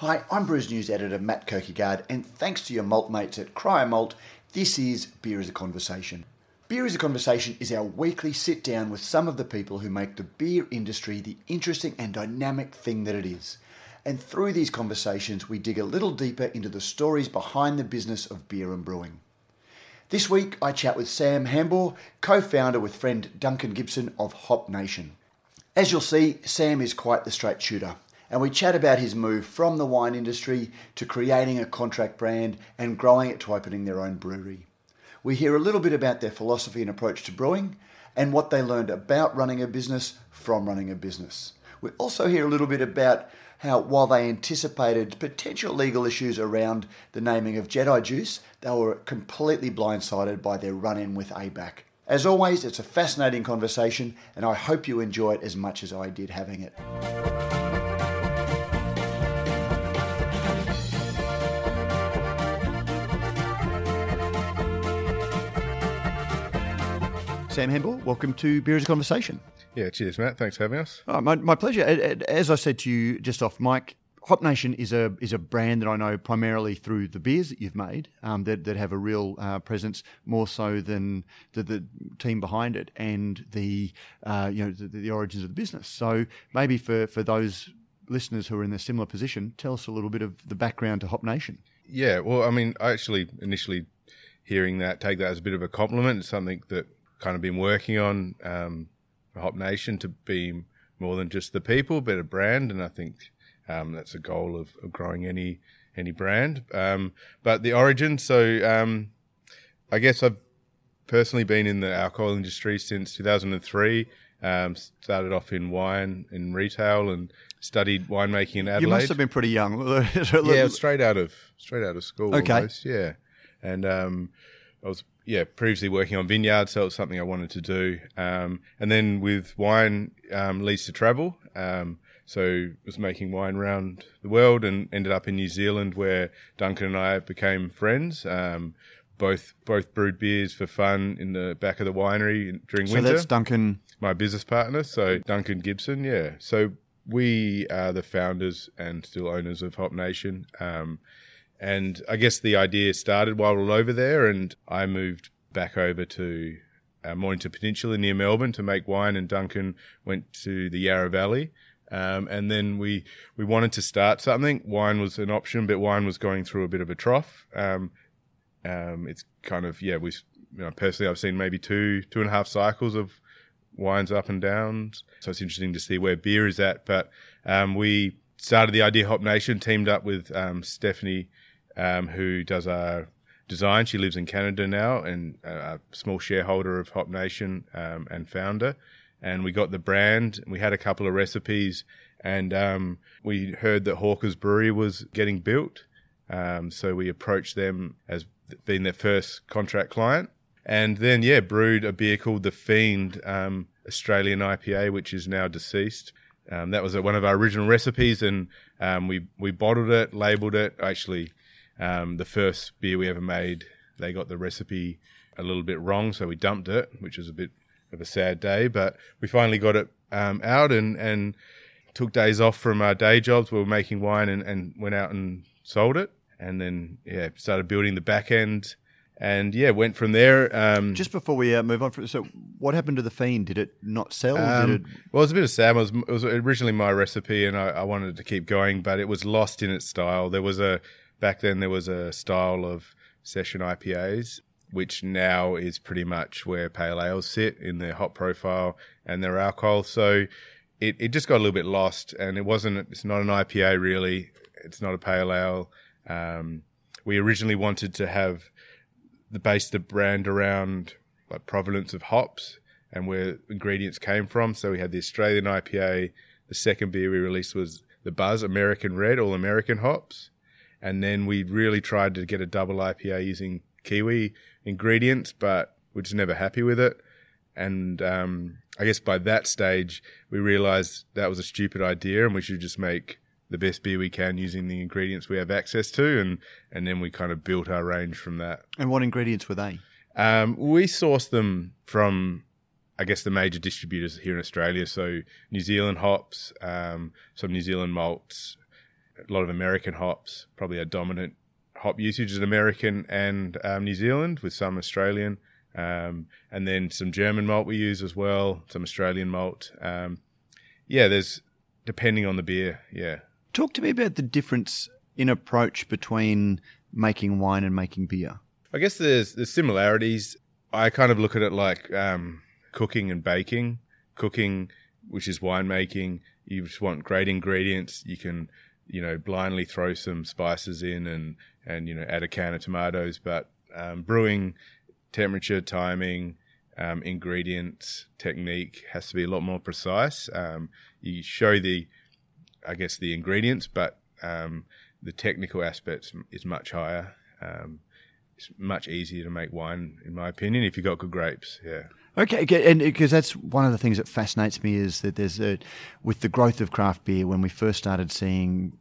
Hi, I'm Brews News editor Matt Kirkegaard, and thanks to your malt mates at Cryer Malt, this is Beer is a Conversation. Beer is a Conversation is our weekly sit down with some of the people who make the beer industry the interesting and dynamic thing that it is. And through these conversations, we dig a little deeper into the stories behind the business of beer and brewing. This week, I chat with Sam Hambour, co founder with friend Duncan Gibson of Hop Nation. As you'll see, Sam is quite the straight shooter and we chat about his move from the wine industry to creating a contract brand and growing it to opening their own brewery. We hear a little bit about their philosophy and approach to brewing and what they learned about running a business from running a business. We also hear a little bit about how, while they anticipated potential legal issues around the naming of Jedi Juice, they were completely blindsided by their run in with ABAC. As always, it's a fascinating conversation, and I hope you enjoy it as much as I did having it. Sam Hambour, welcome to Beer as a Conversation. Yeah, cheers, Matt. Thanks for having us. Oh, my, my pleasure. As I said to you just off mic, Hop Nation is a is a brand that I know primarily through the beers that you've made um, that that have a real uh, presence more so than the, the, team behind it and the uh, you know the, the, origins of the business. So maybe for for those listeners who are in a similar position, tell us a little bit of the background to Hop Nation. Yeah, well, I mean, I actually initially hearing that take that as a bit of a compliment. It's something that kind of been working on um, for Hop Nation to be more than just the people, but a brand, and I think um, that's a goal of, of, growing any any brand. Um, but the origin, so um, I guess I've personally been in the alcohol industry since 2003. Um, started off in wine in retail and studied winemaking in Adelaide. You must have been pretty young. yeah, straight out of straight out of school. Okay. Almost, yeah, and um, I was yeah, previously working on vineyards, so it was something I wanted to do. Um, and then with wine um, leads to travel. Um, so was making wine around the world and ended up in New Zealand where Duncan and I became friends. Um, both both brewed beers for fun in the back of the winery during so winter. So that's Duncan, my business partner. So Duncan Gibson, yeah. So we are the founders and still owners of Hop Nation. And I guess the idea started while we were over there, and I moved back over to uh, Mornington Peninsula near Melbourne to make wine, and Duncan went to the Yarra Valley. Um, and then we we wanted to start something. Wine was an option, but wine was going through a bit of a trough. Um, um, it's kind of yeah. We you know, personally, I've seen maybe two two and a half cycles of wines up and down. So it's interesting to see where beer is at. But um, we started the idea Hop Nation, teamed up with um, Stephanie um, who does our design. She lives in Canada now and a small shareholder of Hop Nation um, and founder. And we got the brand. We had a couple of recipes, and um, we heard that Hawker's Brewery was getting built. Um, so we approached them as being their first contract client. And then, yeah, brewed a beer called the Fiend um, Australian IPA, which is now deceased. Um, that was a, one of our original recipes, and um, we we bottled it, labeled it. Actually, um, the first beer we ever made, they got the recipe a little bit wrong, so we dumped it, which was a bit of a sad day. But we finally got it um, out and, and took days off from our day jobs. We were making wine and, and went out and sold it. And then, yeah, started building the back end and yeah, went from there. Um, Just before we uh, move on, from, so what happened to the fiend? Did it not sell? Um, it... Well, it was a bit of sad. It was, it was originally my recipe, and I, I, wanted to keep going, but it was lost in its style. There was a back then there was a style of session IPAs, which now is pretty much where pale ales sit in their hop profile and their alcohol. So it, it just got a little bit lost, and it wasn't. It's not an IPA really. It's not a pale ale. Um, we originally wanted to have the base the brand around like provenance of hops and where ingredients came from. So we had the Australian IPA. The second beer we released was the Buzz American Red, all American hops and then we really tried to get a double IPA using Kiwi ingredients, but we're just never happy with it. And um, I guess by that stage, we realized that was a stupid idea and we should just make the best beer we can using the ingredients we have access to. And, and then we kind of built our range from that. And what ingredients were they? Um, we sourced them from, I guess, the major distributors here in Australia. So New Zealand hops, um, some New Zealand malts, a lot of American hops, probably a dominant hop usage is American and um, New Zealand, with some Australian, um, and then some German malt we use as well, some Australian malt. Um, yeah, there's depending on the beer. Yeah. Talk to me about the difference in approach between making wine and making beer. I guess there's there's similarities. I kind of look at it like um, cooking and baking. Cooking, which is winemaking, you just want great ingredients. You can, you know, blindly throw some spices in and and you know add a can of tomatoes. But um, brewing, temperature, timing, um, ingredients, technique has to be a lot more precise. Um, you show the, I guess, the ingredients, but um, the technical aspects is much higher. Um, it's much easier to make wine, in my opinion, if you've got good grapes. Yeah. Okay, and uh, because that's one of the things that fascinates me is that there's a, with the growth of craft beer, when we first started seeing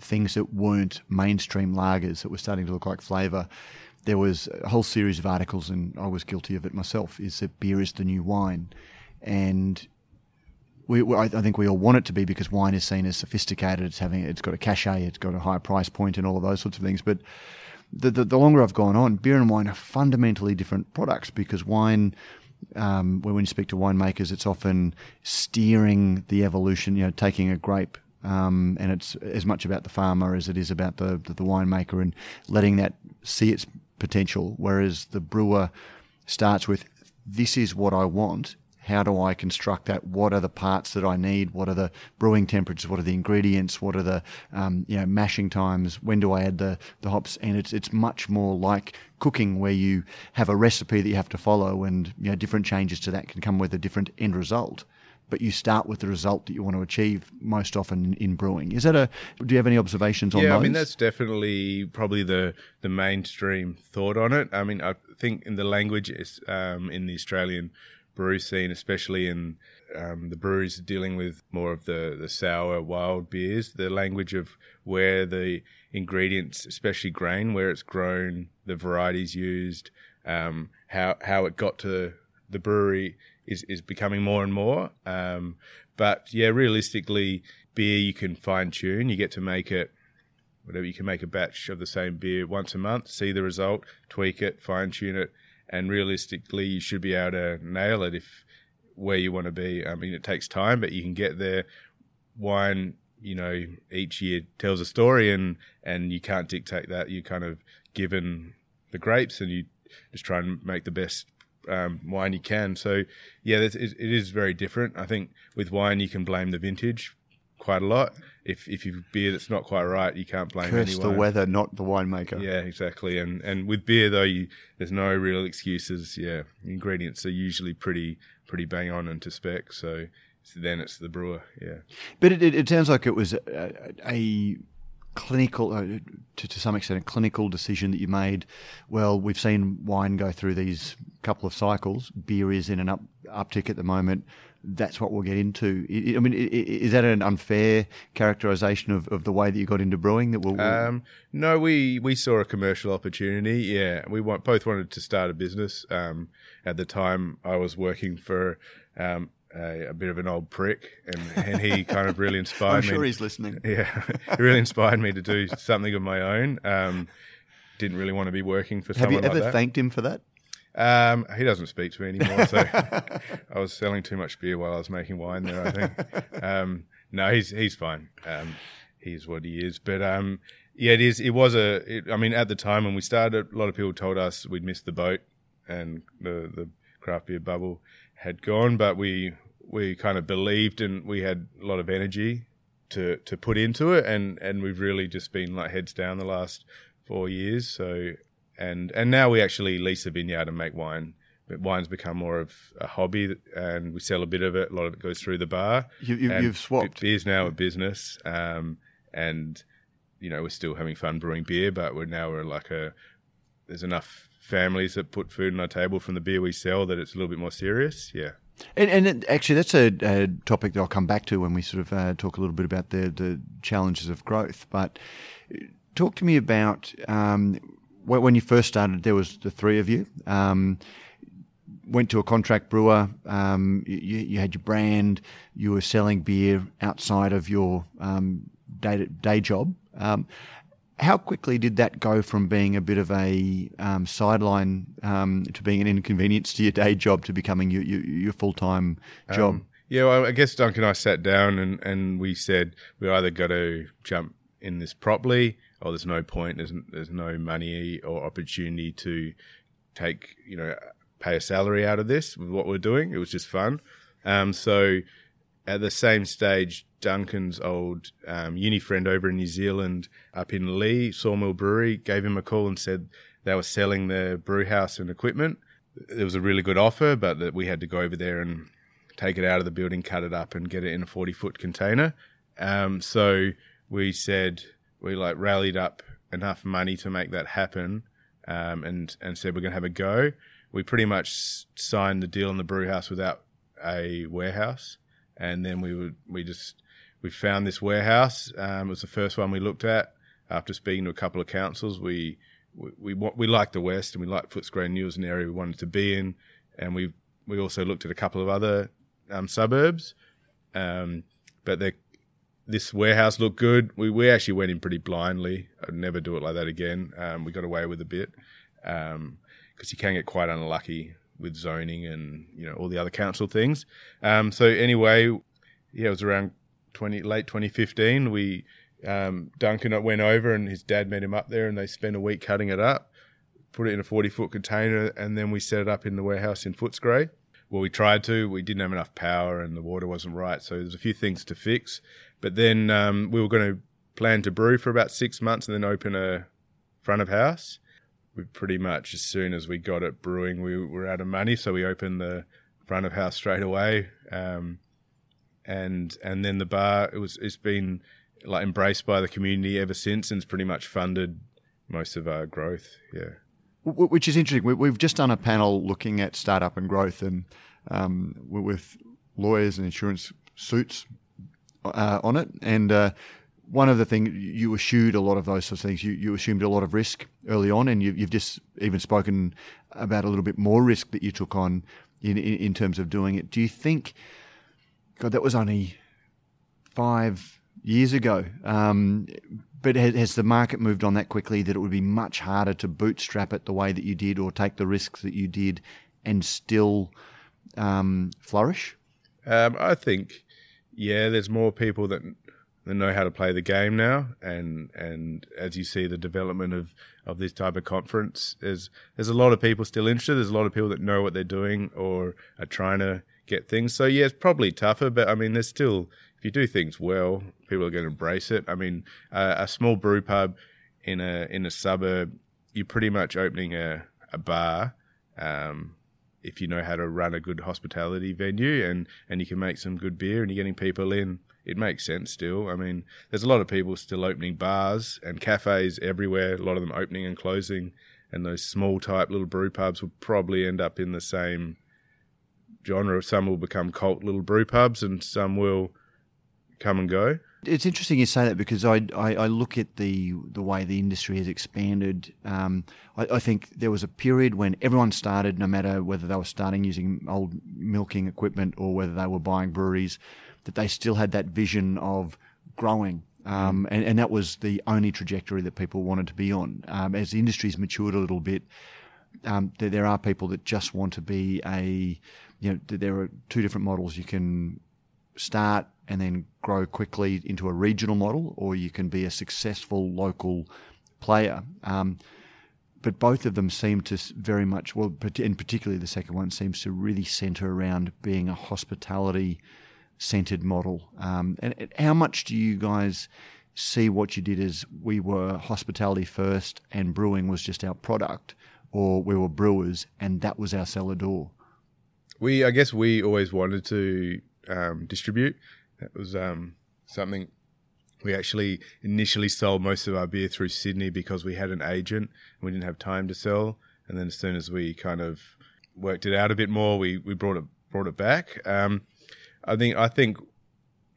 things that weren't mainstream lagers that were starting to look like flavour, there was a whole series of articles, and I was guilty of it myself, is that beer is the new wine. And we, I think we all want it to be because wine is seen as sophisticated. It's having, it's got a cachet, it's got a high price point, and all of those sorts of things. But the, the, the longer I've gone on, beer and wine are fundamentally different products because wine um, when you speak to winemakers, it's often steering the evolution, you know, taking a grape. Um, and it's as much about the farmer as it is about the, the, the winemaker and letting that see its potential. Whereas the brewer starts with, this is what I want how do I construct that? What are the parts that I need? What are the brewing temperatures? What are the ingredients? What are the um, you know mashing times? When do I add the, the hops? And it's it's much more like cooking, where you have a recipe that you have to follow, and you know different changes to that can come with a different end result. But you start with the result that you want to achieve most often in brewing. Is that a? Do you have any observations on yeah, those? I mean that's definitely probably the the mainstream thought on it. I mean, I think in the language um, in the Australian brew scene, especially in um, the breweries dealing with more of the, the sour wild beers, the language of where the ingredients, especially grain, where it's grown, the varieties used, um, how how it got to the brewery is is becoming more and more. Um, but yeah, realistically, beer you can fine tune. You get to make it whatever you can make a batch of the same beer once a month, see the result, tweak it, fine tune it, and realistically, you should be able to nail it if where you want to be. I mean, it takes time, but you can get there. Wine, you know, each year tells a story, and and you can't dictate that. You're kind of given the grapes, and you just try and make the best um, wine you can. So, yeah, it, it is very different. I think with wine, you can blame the vintage quite a lot. If if you beer that's not quite right, you can't blame Curse anyone. the weather, not the winemaker. Yeah, exactly. And and with beer though, you, there's no real excuses. Yeah, ingredients are usually pretty pretty bang on and to spec. So, so then it's the brewer. Yeah. But it, it, it sounds like it was a, a clinical, uh, to, to some extent, a clinical decision that you made. Well, we've seen wine go through these couple of cycles. Beer is in an up, uptick at the moment that's what we'll get into. I mean, is that an unfair characterization of, of the way that you got into brewing? That we'll, um, no, we we saw a commercial opportunity. Yeah, we want, both wanted to start a business. Um, at the time, I was working for. Um, a, a, bit of an old prick, and, and he kind of really inspired I'm me. I'm sure he's listening. Yeah, he really inspired me to do something of my own. Um, didn't really want to be working for Have someone Have you ever like thanked him for that? Um, he doesn't speak to me anymore, so I was selling too much beer while I was making wine there. I think. Um, no, he's he's fine. Um, he's what he is. But um, yeah, it is. It was a. It, I mean, at the time when we started, a lot of people told us we'd missed the boat and the the craft beer bubble had gone, but we we kind of believed and we had a lot of energy to to put into it, and and we've really just been like heads down the last four years. So and and now we actually lease a vineyard and make wine. But wine's become more of a hobby, and we sell a bit of it. A lot of it goes through the bar. You, you, have swapped. Beer's now a business, um, and you know we're still having fun brewing beer, but we're now we're like a. There's enough families that put food on our table from the beer we sell that it's a little bit more serious. Yeah. And, and it, actually, that's a, a, topic that I'll come back to when we sort of uh, talk a little bit about the, the challenges of growth. But uh, talk to me about um, when you first started, there was the three of you. Um, went to a contract brewer. Um, you, you, had your brand. You were selling beer outside of your um, day day job. Um, how quickly did that go from being a bit of a um, sideline um, to being an inconvenience to your day job to becoming your, your, your full time job? Yeah, well, I guess Duncan and I sat down and, and we said we either got to jump in this properly or there's no point, there's, there's no money or opportunity to take, you know, pay a salary out of this with what we're doing. It was just fun. Um, so at the same stage, Duncan's old um, uni friend over in New Zealand, up in Leigh, Sawmill Brewery, gave him a call and said they were selling the brew house and equipment. It was a really good offer, but that we had to go over there and take it out of the building, cut it up, and get it in a forty foot container. Um, so we said we like rallied up enough money to make that happen, um, and and said we're going to have a go. We pretty much signed the deal in the brew house without a warehouse, and then we would we just we found this warehouse. Um, it was the first one we looked at after speaking to a couple of councils. We we we, we liked the West and we liked Footscray New was an area we wanted to be in, and we we also looked at a couple of other um, suburbs. Um, but this warehouse looked good. We we actually went in pretty blindly. I'd never do it like that again. Um, we got away with a bit because um, you can get quite unlucky with zoning and you know all the other council things. Um, so anyway, yeah, it was around twenty late twenty fifteen. We um, Duncan went over and his dad met him up there, and they spent a week cutting it up, put it in a forty foot container, and then we set it up in the warehouse in Footscray. Well, we tried to. We didn't have enough power, and the water wasn't right, so there's a few things to fix. But then um, we were going to plan to brew for about six months, and then open a front of house we pretty much as soon as we got it brewing, we were out of money, so we opened the front of house straight away. Um, and and then the bar, it was it's been like embraced by the community ever since, and it's pretty much funded most of our growth. Yeah, which is interesting. We've just done a panel looking at startup and growth, and um, with lawyers and insurance suits uh, on it, and. Uh, one of the things you eschewed a lot of those sorts of things. You, you assumed a lot of risk early on, and you, have just even spoken about a little bit more risk that you took on in, in, in terms of doing it. Do you think, God, that was only five years ago, um, but has, has, the market moved on that quickly that it would be much harder to bootstrap it the way that you did or take the risks that you did and still um, flourish? Um, I think, yeah, there's more people that that know how to play the game now, and and as you see the development of, of this type of conference, there's there's a lot of people still interested. There's a lot of people that know what they're doing or are trying to get things. So yeah, it's probably tougher, but I mean, there's still if you do things well, people are going to embrace it. I mean, uh, a small brew pub in a in a suburb, you're pretty much opening a a bar. Um, if you know how to run a good hospitality venue and, and you can make some good beer and you're getting people in, it makes sense still. I mean, there's a lot of people still opening bars and cafes everywhere, a lot of them opening and closing, and those small type little brew pubs will probably end up in the same genre. Some will become cult little brew pubs and some will come and go. It's interesting you say that because I, I, I look at the the way the industry has expanded. Um, I, I, think there was a period when everyone started, no matter whether they were starting using old milking equipment or whether they were buying breweries, that they still had that vision of growing. Um, and, and, that was the only trajectory that people wanted to be on. Um, as the industry's matured a little bit, um, there, there, are people that just want to be a, you know, there are two different models. You can start and then grow quickly into a regional model, or you can be a successful local player. Um, but both of them seem to very much, well, in particularly the second one, seems to really centre around being a hospitality centered model. Um, and how much do you guys see what you did as we were hospitality first and brewing was just our product, or we were brewers and that was our cellar door? We, I guess, we always wanted to um, distribute. That was um, something we actually initially sold most of our beer through Sydney because we had an agent and we didn't have time to sell. And then as soon as we kind of worked it out a bit more, we, we brought it brought it back. Um, I think I think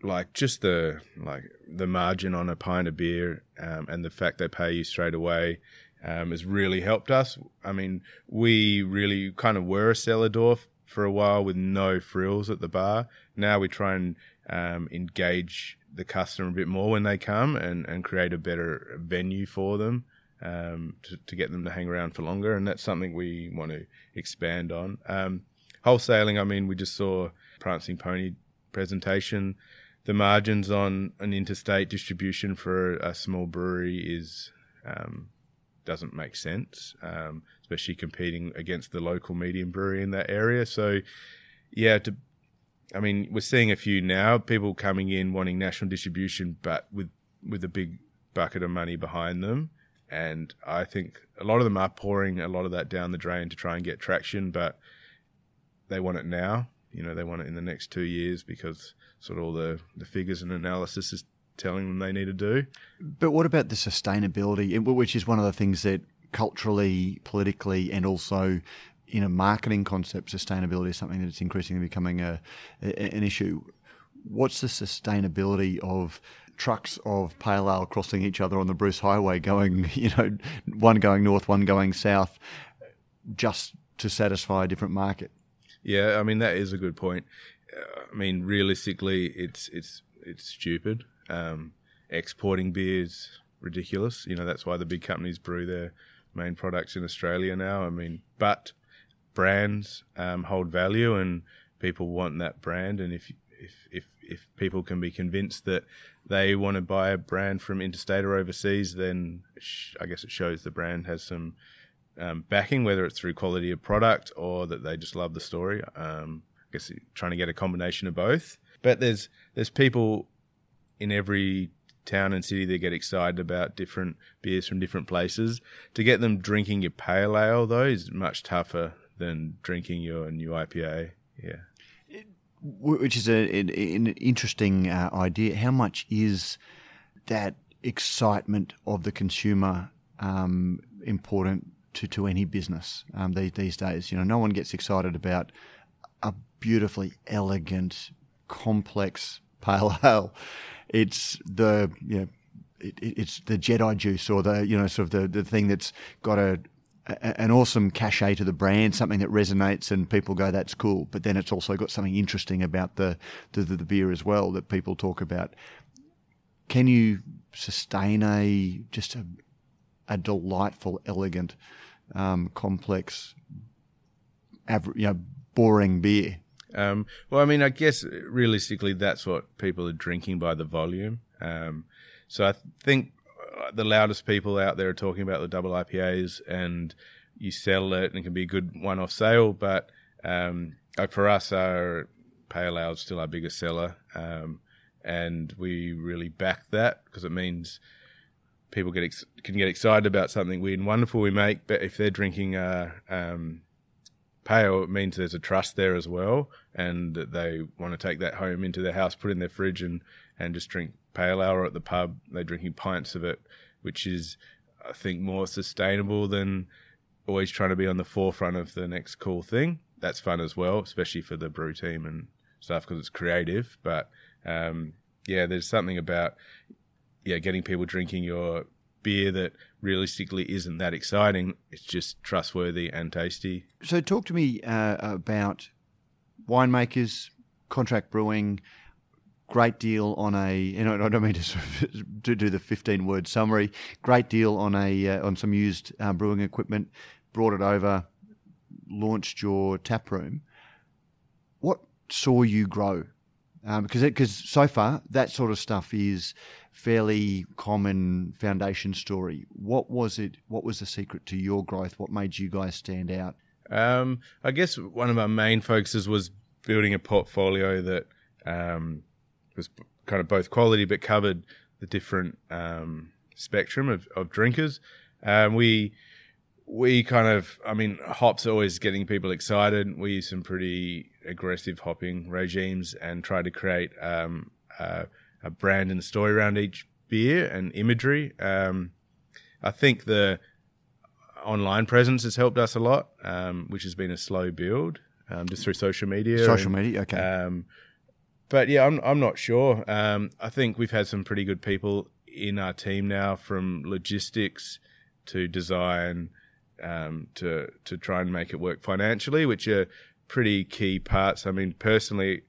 like just the like the margin on a pint of beer um, and the fact they pay you straight away um, has really helped us. I mean, we really kind of were a cellar door for a while with no frills at the bar. Now we try and um, engage the customer a bit more when they come and, and create a better venue for them um, to, to get them to hang around for longer. And that's something we want to expand on. Um, wholesaling, I mean, we just saw Prancing Pony presentation. The margins on an interstate distribution for a small brewery is um, doesn't make sense, um, especially competing against the local medium brewery in that area. So, yeah, to, I mean, we're seeing a few now people coming in wanting national distribution, but with with a big bucket of money behind them. And I think a lot of them are pouring a lot of that down the drain to try and get traction, but they want it now. You know, they want it in the next two years because sort of all the, the figures and analysis is telling them they need to do. But what about the sustainability, which is one of the things that culturally, politically, and also in a marketing concept, sustainability is something that's increasingly becoming a, a an issue. What's the sustainability of trucks of pale ale crossing each other on the Bruce Highway, going, you know, one going north, one going south, just to satisfy a different market? Yeah, I mean that is a good point. I mean, realistically, it's it's it's stupid. Um, exporting beers ridiculous. You know that's why the big companies brew their main products in Australia now. I mean, but brands um, hold value, and people want that brand. And if if if if people can be convinced that they want to buy a brand from interstate or overseas, then I guess it shows the brand has some um, backing, whether it's through quality of product or that they just love the story. Um, I guess trying to get a combination of both. But there's there's people in every town and city that get excited about different beers from different places. To get them drinking your pale ale though is much tougher than drinking your new IPA. Yeah. Which is a, an interesting uh, idea. How much is that excitement of the consumer um, important to, to any business um, these, these days? You know, no one gets excited about a beautifully elegant, complex pale ale it's the you know, it, it's the Jedi juice or the you know sort of the, the thing that's got a, an awesome cachet to the brand, something that resonates and people go that's cool. But then it's also got something interesting about the the, the beer as well that people talk about. Can you sustain a just a a delightful, elegant, um, complex, you know, boring beer? Um, well, I mean, I guess realistically, that's what people are drinking by the volume. Um, so I think the loudest people out there are talking about the double IPAs, and you sell it, and it can be a good one-off sale. But um, like for us, our pale ale is still our biggest seller, um, and we really back that because it means people get ex- can get excited about something weird and wonderful we make. But if they're drinking a um, pale, it means there's a trust there as well, and that they want to take that home into their house, put in their fridge, and and just drink pale ale. At the pub, they're drinking pints of it, which is, I think, more sustainable than always trying to be on the forefront of the next cool thing. That's fun as well, especially for the brew team and stuff because it's creative. But um, yeah, there's something about yeah getting people drinking your beer that realistically isn't that exciting. It's just trustworthy and tasty. So, talk to me uh, about winemakers, contract brewing. Great deal on a, you know, I don't mean to, of do the fifteen word summary. Great deal on a uh, on some used uh, brewing equipment. Brought it over, launched your tap room. What saw you grow? Um, because because so far that sort of stuff is fairly common foundation story. What was it? What was the secret to your growth? What made you guys stand out? Um, I guess one of our main focuses was building a portfolio that um, was kind of both quality but covered the different um, spectrum of, of drinkers. Um, we we kind of, I mean, hops are always getting people excited. We use some pretty aggressive hopping regimes and try to create um, uh, a brand and story around each beer and imagery. Um, I think the online presence has helped us a lot, um, which has been a slow build um, just through social media. Social and, media, okay. But yeah, I'm I'm not sure. Um, I think we've had some pretty good people in our team now, from logistics to design um, to to try and make it work financially, which are pretty key parts. I mean, personally,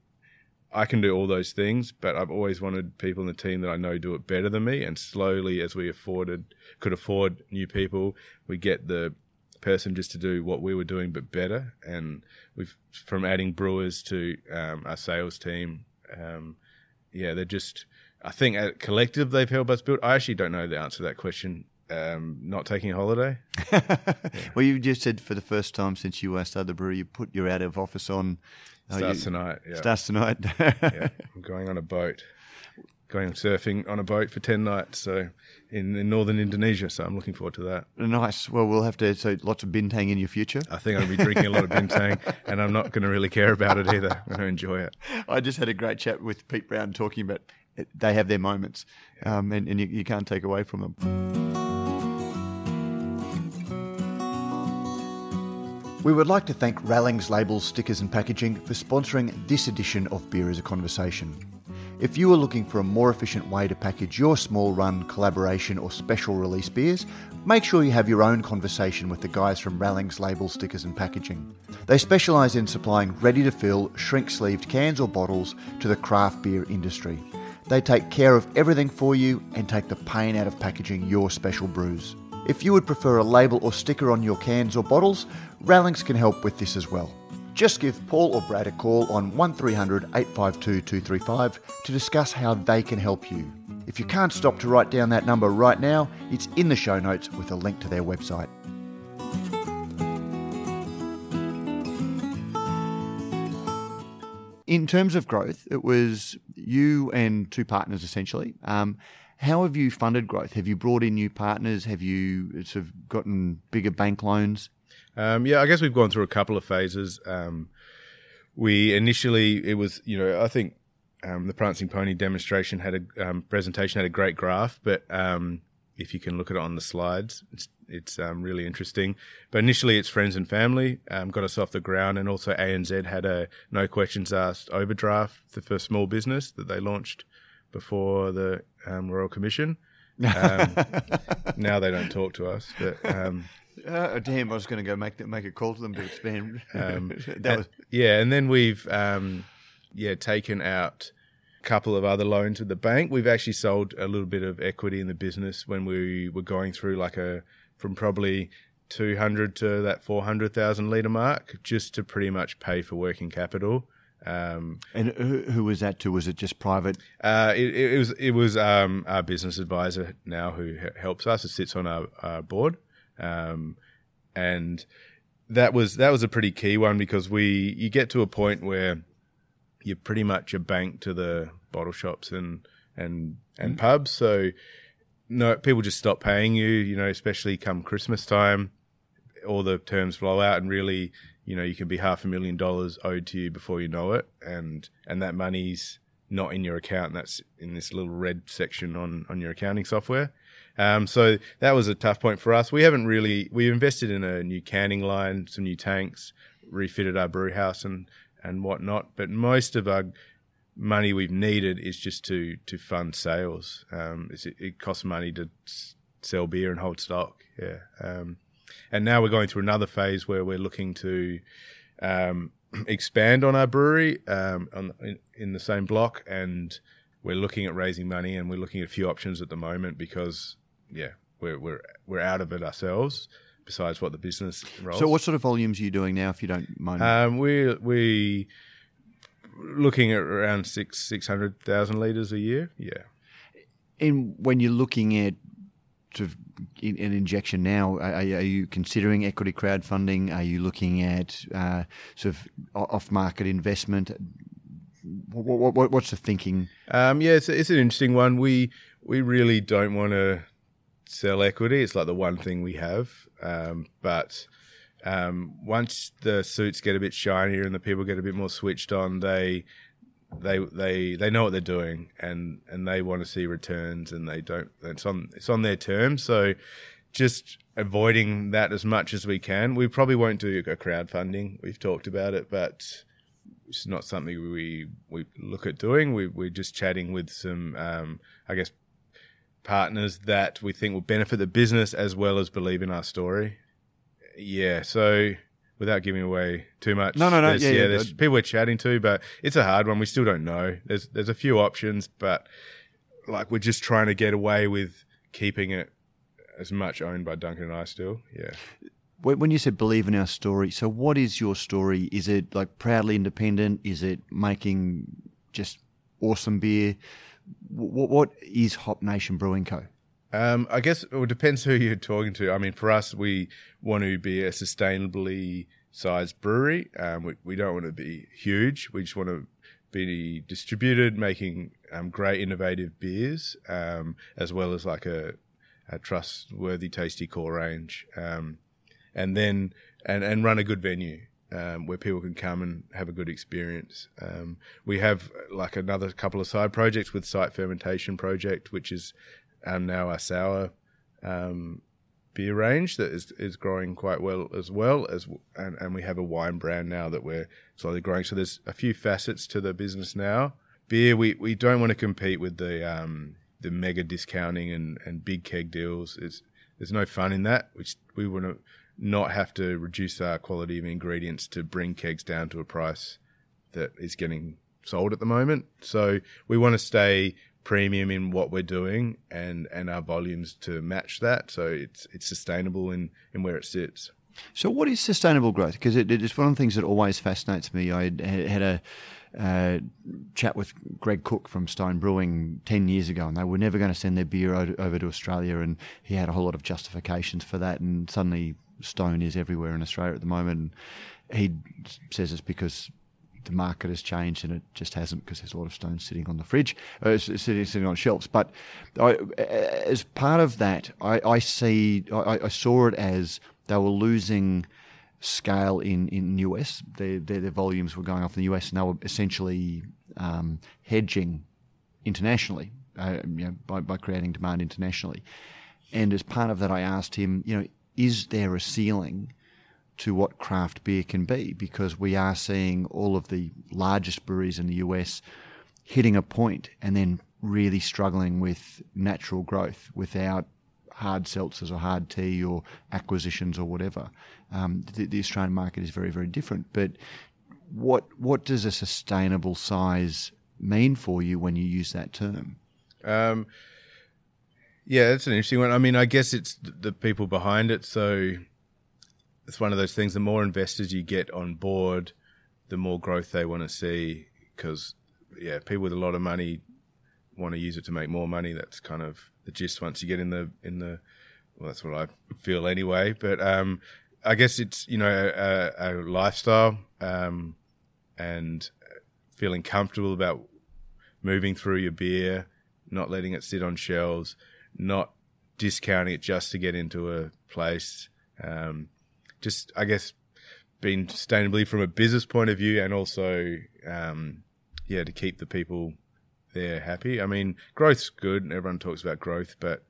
I can do all those things, but I've always wanted people in the team that I know do it better than me. And slowly, as we afforded could afford new people, we get the person just to do what we were doing but better. And we've from adding brewers to um, our sales team. Um, yeah, they're just. I think at collective they've helped us build. I actually don't know the answer to that question. Um, not taking a holiday. yeah. Well, you just said for the first time since you uh, started the brewery, you put your out of office on. Uh, starts you, tonight. Yeah. Starts tonight. yeah, I'm going on a boat going surfing on a boat for 10 nights so in, in northern Indonesia. So I'm looking forward to that. Nice. Well, we'll have to, so lots of bintang in your future. I think I'll be drinking a lot of bintang and I'm not going to really care about it either. I'm going to enjoy it. I just had a great chat with Pete Brown talking about they have their moments um, and, and you, you can't take away from them. We would like to thank Rallings Labels, Stickers and Packaging for sponsoring this edition of Beer as a Conversation. If you are looking for a more efficient way to package your small run, collaboration, or special release beers, make sure you have your own conversation with the guys from Rallings Label Stickers and Packaging. They specialise in supplying ready to fill, shrink sleeved cans or bottles to the craft beer industry. They take care of everything for you and take the pain out of packaging your special brews. If you would prefer a label or sticker on your cans or bottles, Rallings can help with this as well. Just give Paul or Brad a call on 1300 852 235 to discuss how they can help you. If you can't stop to write down that number right now, it's in the show notes with a link to their website. In terms of growth, it was you and two partners essentially. Um, how have you funded growth? Have you brought in new partners? Have you sort of gotten bigger bank loans? Um, yeah, I guess we've gone through a couple of phases. Um, we initially, it was, you know, I think um, the Prancing Pony demonstration had a um, presentation had a great graph, but um, if you can look at it on the slides, it's, it's um, really interesting. But initially, it's friends and family got us off the ground, and also ANZ had a no questions asked overdraft for small business that they launched before the Royal Commission. now they don't talk to us, but uh, damn, I was going to go make make a call to them to expand. Um, was... Yeah, and then we've um, yeah taken out a couple of other loans with the bank. We've actually sold a little bit of equity in the business when we were going through like a from probably 200 to that 400,000 litre mark just to pretty much pay for working capital. Um, and who, who, was that to? Was it just private? Uh, it, it, was it was um, our business advisor now who helps us. It sits on our, our board. Um, and that was that was a pretty key one because we you get to a point where you're pretty much a bank to the bottle shops and and and mm pubs. So no, people just stop paying you. You know, especially come Christmas time, all the terms blow out, and really, you know, you can be half a million dollars owed to you before you know it, and and that money's not in your account. That's in this little red section on on your accounting software. Um, so that was a tough point for us. We haven't really we invested in a new canning line, some new tanks, refitted our brew house and and whatnot. But most of our money we've needed is just to to fund sales. Um, it, costs money to sell beer and hold stock. Yeah. Um, and now we're going through another phase where we're looking to um, expand on our brewery um, on, in, in, the same block, and we're looking at raising money, and we're looking at a few options at the moment because yeah, we're we're we're out of it ourselves. Besides what the business rolls. So, what sort of volumes are you doing now, if you don't mind? Um, we we looking at around six six hundred thousand liters a year. Yeah. And when you're looking at sort of an injection now, are, are, you considering equity crowdfunding? Are you looking at uh, sort of off-market investment? What, what, what's the thinking? Um, yeah, it's, it's an interesting one. We we really don't want to sell equity. It's like the one thing we have. Um, but um, once the suits get a bit shinier and the people get a bit more switched on, they they they they know what they're doing and and they want to see returns and they don't. It's on it's on their terms. So just avoiding that as much as we can. We probably won't do a crowdfunding. We've talked about it, but it's not something we we look at doing. We we're just chatting with some, um, I guess, partners that we think will benefit the business as well as believe in our story. Yeah, so without giving away too much. No, no, no. There's, Yeah, yeah, there's uh, people we're chatting to, but it's a hard one. We still don't know. There's there's a few options, but like we're just trying to get away with keeping it as much owned by Duncan and I still. Yeah. When you said believe in our story, so what is your story? Is it like proudly independent? Is it making just awesome beer? What, what is Hop Nation Brewing Co? Um, I guess it depends who you're talking to. I mean, for us, we want to be a sustainably sized brewery. Um, we, we don't want to be huge. We just want to be distributed, making um, great, innovative beers, um, as well as like a, a trustworthy, tasty core range, um, and then and and run a good venue. Um, where people can come and have a good experience. Um, we have like another couple of side projects with Site Fermentation Project, which is um, now our sour um, beer range that is, is growing quite well as well as and, and we have a wine brand now that we're slowly growing. So there's a few facets to the business now. Beer, we, we don't want to compete with the um, the mega discounting and, and big keg deals. It's, there's no fun in that. Which we want to not have to reduce our quality of ingredients to bring kegs down to a price that is getting sold at the moment. So we want to stay premium in what we're doing and, and our volumes to match that. So it's it's sustainable in, in where it sits. So, what is sustainable growth? Because it, it's one of the things that always fascinates me. I had a uh, chat with Greg Koch from Stone Brewing 10 years ago, and they were never going to send their beer over to Australia, and he had a whole lot of justifications for that, and suddenly Stone is everywhere in Australia at the moment. And he says it's because the market has changed and it just hasn't because there's a lot of stones sitting on the fridge, uh, sitting, sitting on shelves. But I, as part of that, I, I see, I, I, saw it as they were losing scale in in US. Their, their, their volumes were going off in the US, and they were essentially um, hedging internationally, uh, you know, by by creating demand internationally. And as part of that, I asked him, you know, is there a ceiling? to what craft beer can be because we are seeing all of the largest breweries in the US hitting a point and then really struggling with natural growth without hard seltzers or hard tea or acquisitions or whatever. Um, the, the, Australian market is very, very different. But what what does a sustainable size mean for you when you use that term? Um, yeah, that's an interesting one. I mean, I guess it's the people behind it. So it's one of those things. The more investors you get on board, the more growth they want to see. Because yeah, people with a lot of money want to use it to make more money. That's kind of the gist. Once you get in the in the, well, that's what I feel anyway. But um, I guess it's you know a, a lifestyle um, and feeling comfortable about moving through your beer, not letting it sit on shelves, not discounting it just to get into a place. Um, just I guess being sustainably from a business point of view, and also um, yeah to keep the people there happy. I mean, growth's good. and Everyone talks about growth, but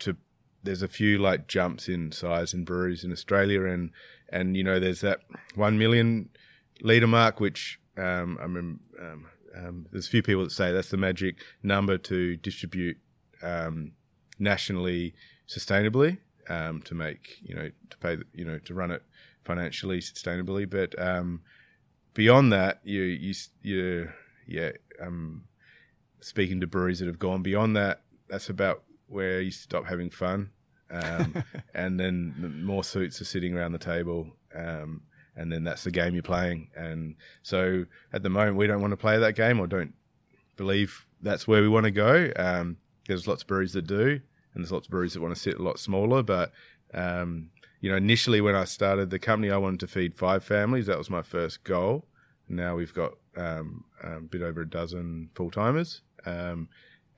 to there's a few like jumps in size in breweries in Australia, and and you know there's that one million liter mark, which um, I mean, um, um, there's a few people that say that's the magic number to distribute um, nationally sustainably um, to make you know to pay you know to run it financially sustainably. But um, beyond that, you you you yeah. Um, speaking to breweries that have gone beyond that, that's about where you stop having fun, um, and then more suits are sitting around the table. Um, and then that's the game you're playing. And so at the moment, we don't want to play that game or don't believe that's where we want to go. Um, there's lots of breweries that do, and there's lots of breweries that want to sit a lot smaller. But um, you know, initially when I started the company, I wanted to feed five families. That was my first goal. Now we've got um, a bit over a dozen full timers, um,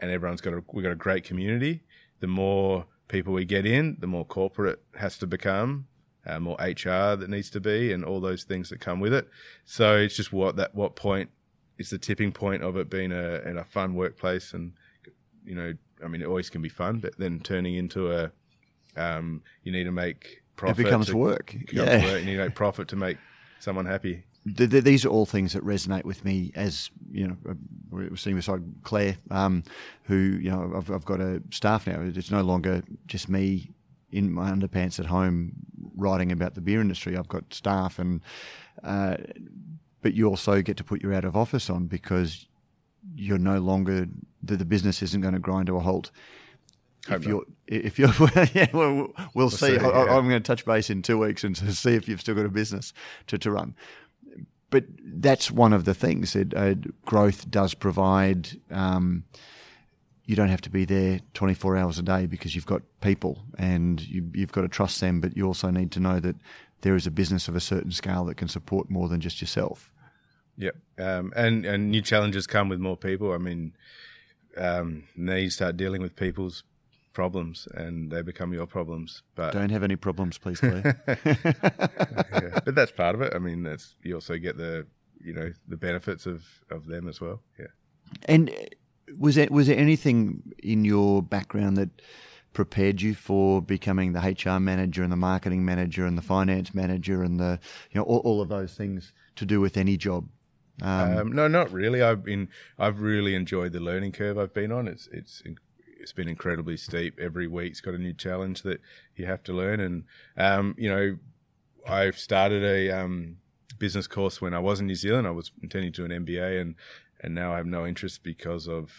and everyone's got a we've got a great community. The more people we get in, the more corporate has to become, uh, more HR that needs to be, and all those things that come with it. So it's just what that what point is the tipping point of it being a in a fun workplace, and you know, I mean, it always can be fun, but then turning into a um, you need to make profit. It becomes to, work. becomes yeah. work. You need to make profit to make someone happy. th- th- these are all things that resonate with me as you know uh, we're sitting beside Claire um, who you know I've, I've got a staff now it's no longer just me in my underpants at home writing about the beer industry. I've got staff, and uh, but you also get to put your out of office on because you're no longer the, the business isn't going to grind to a halt. Hope if you're, if you're, yeah, well, we'll, see. see, I, yeah. I'm going to touch base in two weeks and see if you've still got a business to, to run. But that's one of the things that uh, growth does provide. Um, you don't have to be there 24 hours a day because you've got people and you, you've got to trust them. But you also need to know that there is a business of a certain scale that can support more than just yourself. Yep. Um, and and new challenges come with more people. I mean, um, now you start dealing with people's problems, and they become your problems. But Don't have any problems, please, Claire. yeah, but that's part of it. I mean, that's you also get the you know the benefits of of them as well. Yeah. And was there was there anything in your background that prepared you for becoming the HR manager and the marketing manager and the finance manager and the you know all, all of those things to do with any job? Um, Um, no, not really. I've been I've really enjoyed the learning curve I've been on. It's it's it's been incredibly steep. Every week's got a new challenge that you have to learn, and um, you know, I've started a um, business course when I was in New Zealand. I was intending to do an MBA, and and now I have no interest because of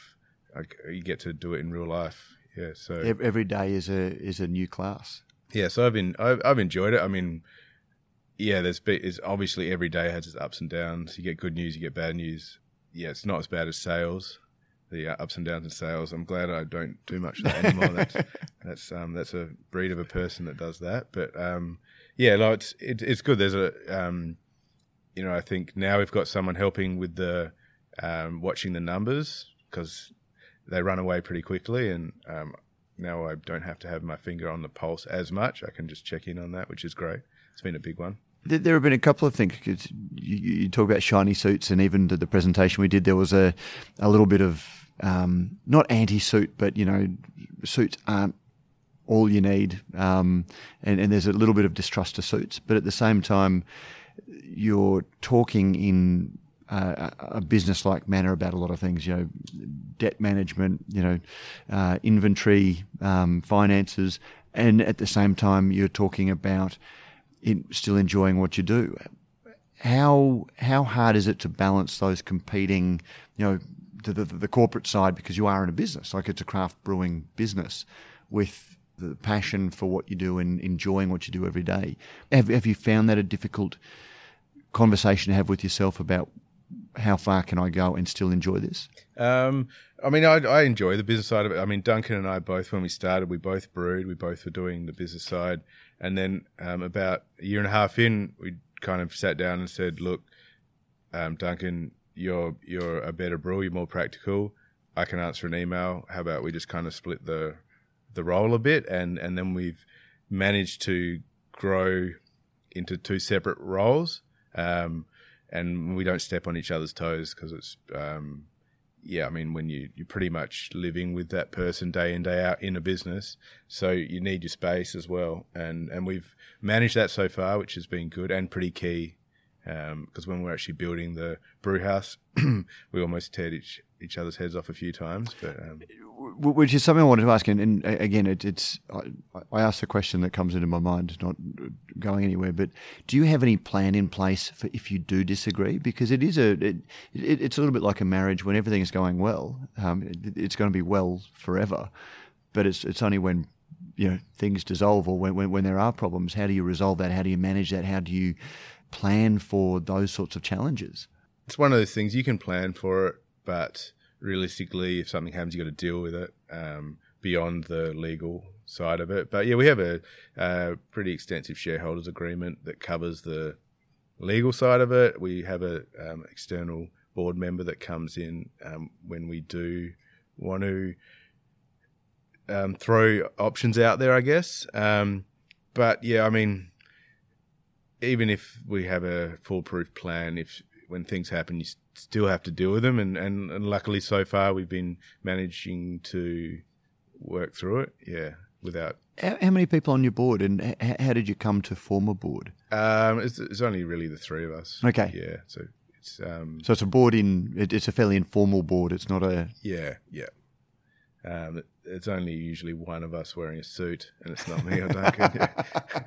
I, you get to do it in real life. Yeah, so every day is a is a new class. yeah, so I've been I've, I've enjoyed it. I mean, yeah, there's is obviously every day has its ups and downs. You get good news, you get bad news. Yeah, it's not as bad as sales, the uh, ups and downs in sales. I'm glad I don't do much of that anymore. that's that's um that's a breed of a person that does that. But um yeah, no, it's it, it's good. There's a um you know I think now we've got someone helping with the um watching the numbers because they run away pretty quickly and um now I don't have to have my finger on the pulse as much. I can just check in on that, which is great. It's been a big one. There, have been a couple of things. you, talk about shiny suits, and even the, presentation we did, there was a a little bit of um, not anti-suit, but you know, suits aren't all you need, um, and, and there's a little bit of distrust to suits. But at the same time, you're talking in a a business-like manner about a lot of things. You know, debt management, you know, uh, inventory, um, finances, and at the same time, you're talking about in, still enjoying what you do. How how hard is it to balance those competing, you know, the, the, the corporate side because you are in a business, like it's a craft brewing business, with the passion for what you do and enjoying what you do every day. Have, have you found that a difficult conversation to have with yourself about how far can I go and still enjoy this? Um, I mean, I, I enjoy the business side of it. I mean, Duncan and I both, when we started, we both brewed. We both were doing the business side, and then um, about a year and a half in, we kind of sat down and said, "Look, um, Duncan, you're you're a better brewer. You're more practical. I can answer an email. How about we just kind of split the the role a bit, and and then we've managed to grow into two separate roles." Um, and we don't step on each other's toes because it's um, yeah i mean when you you're pretty much living with that person day in day out in a business so you need your space as well. And and we've managed that so far which has been good and pretty key um, because when we're actually building the brew house we almost teared each each other's heads off a few times but um, which is something I wanted to ask. And, and again, it, it's I, I asked a question that comes into my mind, not going anywhere. But do you have any plan in place for if you do disagree? Because it is a it, it, it's a little bit like a marriage. When everything is going well, um, it, it's going to be well forever. But it's it's only when you know things dissolve or when, when when there are problems. How do you resolve that? How do you manage that? How do you plan for those sorts of challenges? it's one of those things you can plan for it, but realistically, if something happens, you got to deal with it um, beyond the legal side of it. But yeah, we have a, a pretty extensive shareholders agreement that covers the legal side of it. We have a um, external board member that comes in um, when we do want to um, throw options out there, I guess. Um, but yeah, I mean, even if we have a foolproof plan, if when things happen, you still have to deal with them. And, and, and luckily, so far, we've been managing to work through it. Yeah, without. How, how many people on your board, and h- how did you come to form a board? Um, it's, it's only really the three of us. Okay. Yeah. So it's um, So it's a board in. It, it's a fairly informal board. It's not a. yeah, yeah. Um, it's only usually one of us wearing a suit, and it's not me or Duncan. Yeah.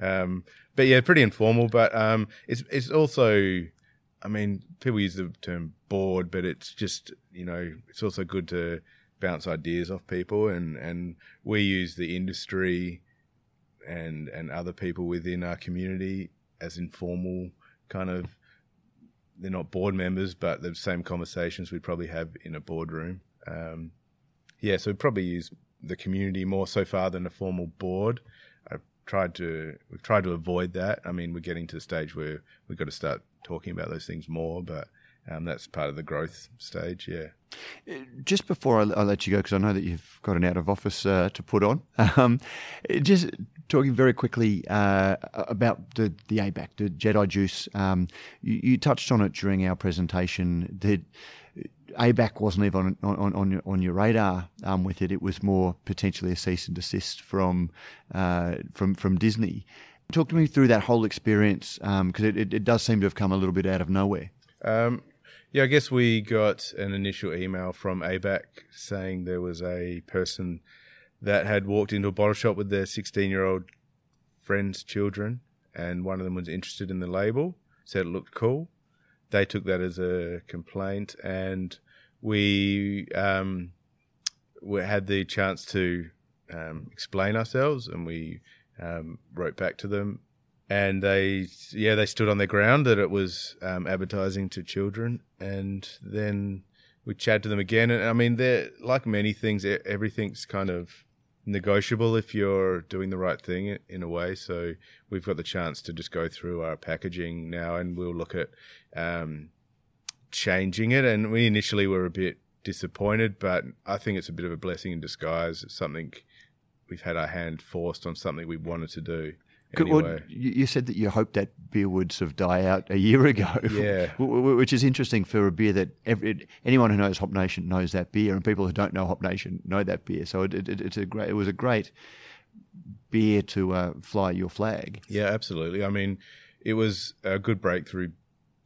Um, but yeah, pretty informal. But um, it's it's also, I mean, people use the term board, but it's just you know, it's also good to bounce ideas off people, and and we use the industry and and other people within our community as informal kind of. They're not board members, but the same conversations we'd probably have in a boardroom. Um, yeah, so we probably use the community more so far than a formal board. Tried to we've tried to avoid that. I mean, we're getting to the stage where we've got to start talking about those things more, but um, that's part of the growth stage. Yeah. Just before I, I let you go, because I know that you've got an out of office uh, to put on, um, just talking very quickly uh, about the, the ABAC, the Jedi Juice. Um, you, you, touched on it during our presentation. That ABAC wasn't even on on, on, your, on your radar um, with it. It was more potentially a cease and desist from uh, from from Disney. Talk to me through that whole experience because um, it, it, it, does seem to have come a little bit out of nowhere. Um, yeah, I guess we got an initial email from ABAC saying there was a person that had walked into a bottle shop with their 16 year old friend's children, and one of them was interested in the label, said it looked cool they took that as a complaint, and we um, we had the chance to um, explain ourselves, and we um, wrote back to them, and they yeah they stood on their ground that it was um, advertising to children, and then we chatted to them again, and I mean they're like many things, everything's kind of negotiable if you're doing the right thing in a way. So we've got the chance to just go through our packaging now, and we'll look at um, changing it. And we initially were a bit disappointed, but I think it's a bit of a blessing in disguise. It's something we've had our hand forced on something we wanted to do. Anyway. Well, you said that you hoped that beer would sort of die out a year ago. Yeah. Which is interesting for a beer that every, anyone who knows Hop Nation knows that beer, and people who don't know Hop Nation know that beer. So it, it, it's a great. It was a great beer to uh, fly your flag. Yeah, absolutely. I mean, it was a good breakthrough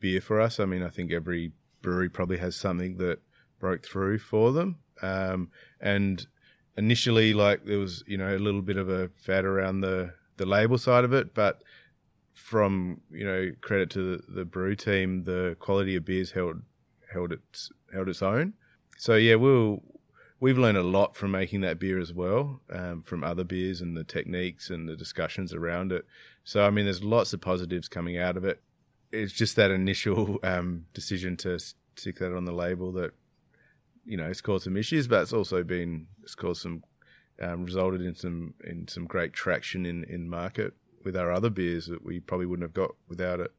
beer for us. I mean, I think every brewery probably has something that broke through for them. Um, and initially, like there was, you know, a little bit of a fad around the the label side of it, but from you know credit to the, the brew team, the quality of beers held held its held its own. So yeah, we'll we've learned a lot from making that beer as well, um, from other beers and the techniques and the discussions around it. So I mean, there's lots of positives coming out of it. It's just that initial um, decision to stick that on the label that you know it's caused some issues, but it's also been it's caused some um, resulted in some in some great traction in in market with our other beers that we probably wouldn't have got without it.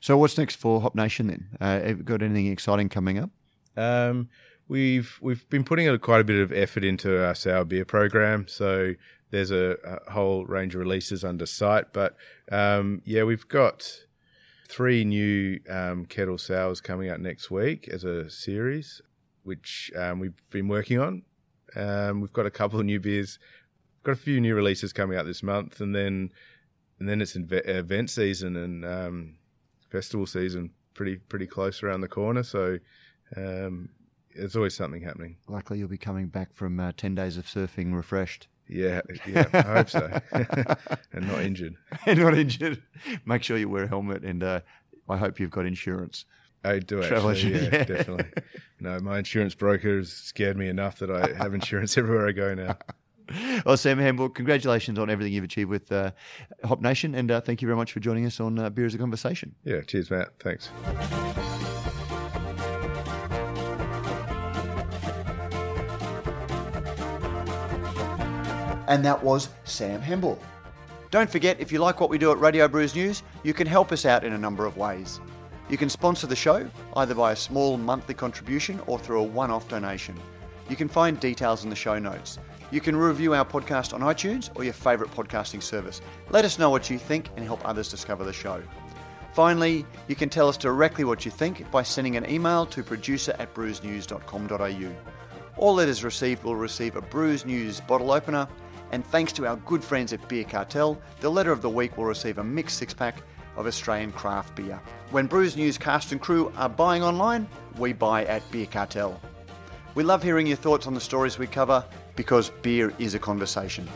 So what's next for Hop Nation then? Uh, have you got anything exciting coming up? Um, we've we've been putting a, quite a bit of effort into our sour beer program. So there's a, a whole range of releases under sight, but um, yeah, we've got three new um, kettle sours coming out next week as a series, which um, we've been working on. Um, we've got a couple of new beers, got a few new releases coming out this month, and then and then it's event season and um, festival season pretty pretty close around the corner. So um, there's always something happening. Likely you'll be coming back from uh, ten days of surfing refreshed. Yeah, yeah, I hope so, and not injured. and not injured. Make sure you wear a helmet, and uh, I hope you've got insurance. I do actually, yeah, yeah, definitely. No, my insurance broker has scared me enough that I have insurance everywhere I go now. Well, Sam Hambour, congratulations on everything you've achieved with uh, Hop Nation, and uh, thank you very much for joining us on uh, Beer is a Conversation. Yeah, cheers, Matt. Thanks. And that was Sam Hambour. Don't forget, if you like what we do at Radio Brews News, you can help us out in a number of ways. You can sponsor the show either by a small monthly contribution or through a one off donation. You can find details in the show notes. You can review our podcast on iTunes or your favourite podcasting service. Let us know what you think and help others discover the show. Finally, you can tell us directly what you think by sending an email to producer at brewsnews.com.au. All letters received will receive a Brews News bottle opener, and thanks to our good friends at Beer Cartel, the letter of the week will receive a mixed six pack of Australian craft beer. When Brews News cast and crew are buying online, we buy at Beer Cartel. We love hearing your thoughts on the stories we cover because beer is a conversation.